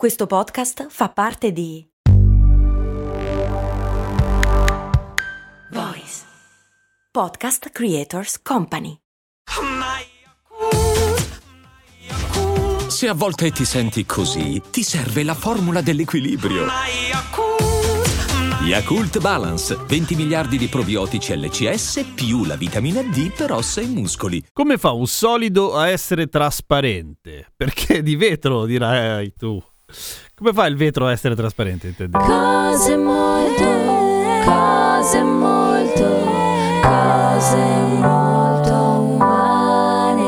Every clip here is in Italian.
Questo podcast fa parte di Voice Podcast Creators Company. Se a volte ti senti così, ti serve la formula dell'equilibrio. Yakult Balance, 20 miliardi di probiotici LCS più la vitamina D per ossa e muscoli. Come fa un solido a essere trasparente? Perché di vetro, dirai tu. Come fa il vetro a essere trasparente, intendevo? Cose molto, cose molto, cose molto umane.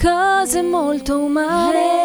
Cose molto umane.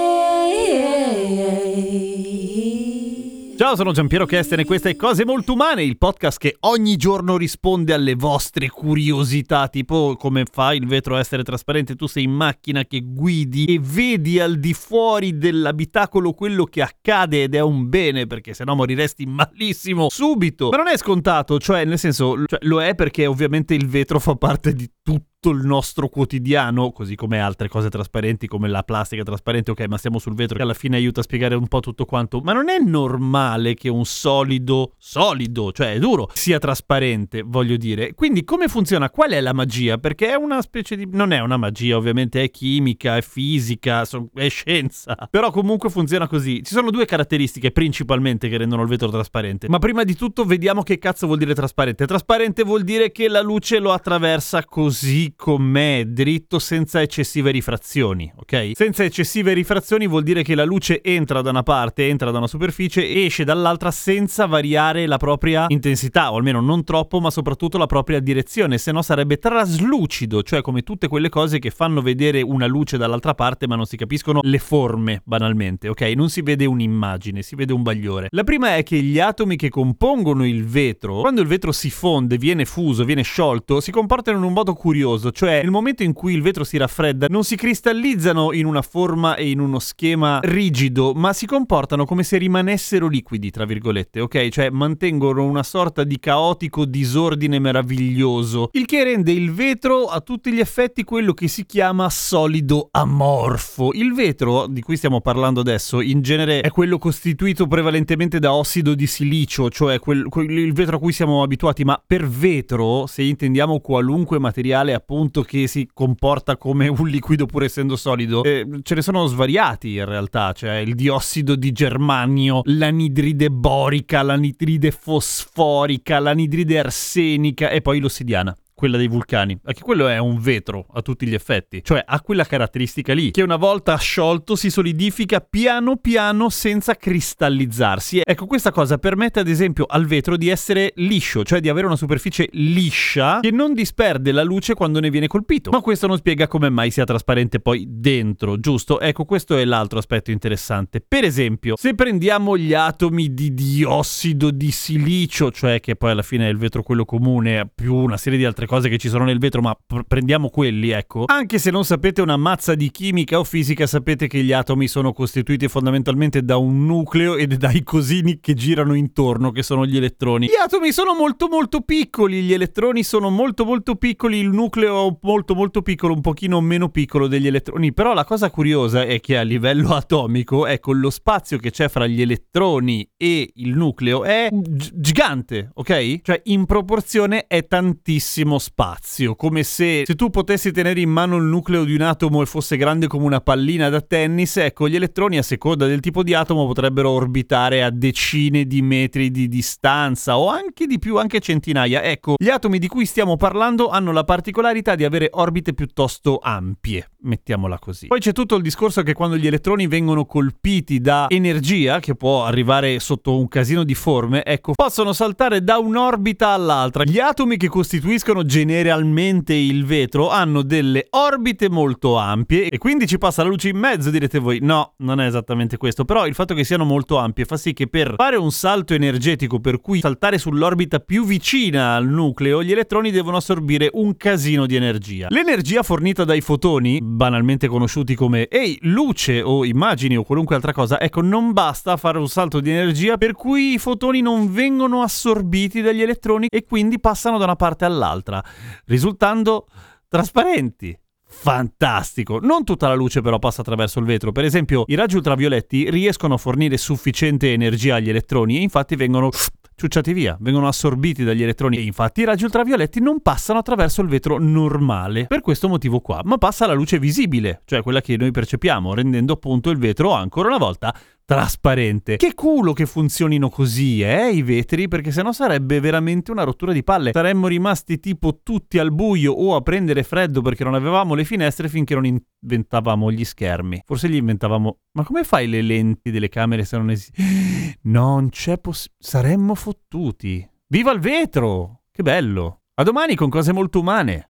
Ciao, sono Giampiero Kesten e questa è Cose Molto Umane, il podcast che ogni giorno risponde alle vostre curiosità, tipo come fa il vetro a essere trasparente, tu sei in macchina che guidi e vedi al di fuori dell'abitacolo quello che accade ed è un bene, perché sennò moriresti malissimo subito. Ma non è scontato, cioè nel senso, cioè, lo è perché ovviamente il vetro fa parte di tutto il nostro quotidiano, così come altre cose trasparenti come la plastica trasparente, ok, ma stiamo sul vetro che alla fine aiuta a spiegare un po' tutto quanto, ma non è normale che un solido, solido, cioè duro, sia trasparente, voglio dire. Quindi come funziona? Qual è la magia? Perché è una specie di... non è una magia, ovviamente è chimica, è fisica, è scienza, però comunque funziona così. Ci sono due caratteristiche principalmente che rendono il vetro trasparente, ma prima di tutto vediamo che cazzo vuol dire trasparente. Trasparente vuol dire che la luce lo attraversa così com'è, dritto senza eccessive rifrazioni, ok? Senza eccessive rifrazioni vuol dire che la luce entra da una parte, entra da una superficie esce dall'altra senza variare la propria intensità, o almeno non troppo, ma soprattutto la propria direzione, se no sarebbe traslucido, cioè come tutte quelle cose che fanno vedere una luce dall'altra parte ma non si capiscono le forme, banalmente, ok? Non si vede un'immagine, si vede un bagliore. La prima è che gli atomi che compongono il vetro, quando il vetro si fonde, viene fuso, viene sciolto, si comportano in un modo curioso cioè nel momento in cui il vetro si raffredda non si cristallizzano in una forma e in uno schema rigido, ma si comportano come se rimanessero liquidi, tra virgolette, ok? Cioè mantengono una sorta di caotico disordine meraviglioso, il che rende il vetro a tutti gli effetti quello che si chiama solido amorfo. Il vetro di cui stiamo parlando adesso in genere è quello costituito prevalentemente da ossido di silicio, cioè quel, quel, il vetro a cui siamo abituati, ma per vetro, se intendiamo qualunque materiale appunto che si comporta come un liquido pur essendo solido, eh, ce ne sono svariati in realtà, cioè il diossido di germanio, l'anidride borica, l'anidride fosforica, l'anidride arsenica e poi l'ossidiana quella dei vulcani. Anche quello è un vetro a tutti gli effetti, cioè ha quella caratteristica lì, che una volta sciolto si solidifica piano piano senza cristallizzarsi. Ecco, questa cosa permette ad esempio al vetro di essere liscio, cioè di avere una superficie liscia che non disperde la luce quando ne viene colpito. Ma questo non spiega come mai sia trasparente poi dentro, giusto? Ecco, questo è l'altro aspetto interessante. Per esempio, se prendiamo gli atomi di diossido di silicio, cioè che poi alla fine è il vetro quello comune, più una serie di altre cose che ci sono nel vetro, ma pr- prendiamo quelli, ecco. Anche se non sapete una mazza di chimica o fisica, sapete che gli atomi sono costituiti fondamentalmente da un nucleo e dai cosini che girano intorno, che sono gli elettroni. Gli atomi sono molto molto piccoli, gli elettroni sono molto molto piccoli, il nucleo molto molto piccolo, un pochino meno piccolo degli elettroni. Però la cosa curiosa è che a livello atomico, ecco, lo spazio che c'è fra gli elettroni e il nucleo è g- gigante, ok? Cioè in proporzione è tantissimo spazio, come se, se tu potessi tenere in mano il nucleo di un atomo e fosse grande come una pallina da tennis, ecco, gli elettroni a seconda del tipo di atomo potrebbero orbitare a decine di metri di distanza o anche di più, anche centinaia. Ecco, gli atomi di cui stiamo parlando hanno la particolarità di avere orbite piuttosto ampie, mettiamola così. Poi c'è tutto il discorso che quando gli elettroni vengono colpiti da energia, che può arrivare sotto un casino di forme, ecco, possono saltare da un'orbita all'altra. Gli atomi che costituiscono generalmente il vetro hanno delle orbite molto ampie e quindi ci passa la luce in mezzo, direte voi. No, non è esattamente questo, però il fatto che siano molto ampie fa sì che per fare un salto energetico per cui saltare sull'orbita più vicina al nucleo, gli elettroni devono assorbire un casino di energia. L'energia fornita dai fotoni, banalmente conosciuti come ehi, luce o immagini o qualunque altra cosa, ecco, non basta fare un salto di energia per cui i fotoni non vengono assorbiti dagli elettroni e quindi passano da una parte all'altra risultando trasparenti fantastico. Non tutta la luce però passa attraverso il vetro. Per esempio, i raggi ultravioletti riescono a fornire sufficiente energia agli elettroni e infatti vengono ciucciati via, vengono assorbiti dagli elettroni e infatti i raggi ultravioletti non passano attraverso il vetro normale, per questo motivo qua, ma passa la luce visibile, cioè quella che noi percepiamo, rendendo appunto il vetro ancora una volta trasparente. Che culo che funzionino così, eh, i vetri, perché sennò sarebbe veramente una rottura di palle. Saremmo rimasti tipo tutti al buio o a prendere freddo perché non avevamo le finestre finché non inventavamo gli schermi. Forse gli inventavamo... Ma come fai le lenti delle camere se non esistono? Non c'è possibilità... Saremmo fottuti. Viva il vetro! Che bello! A domani con cose molto umane.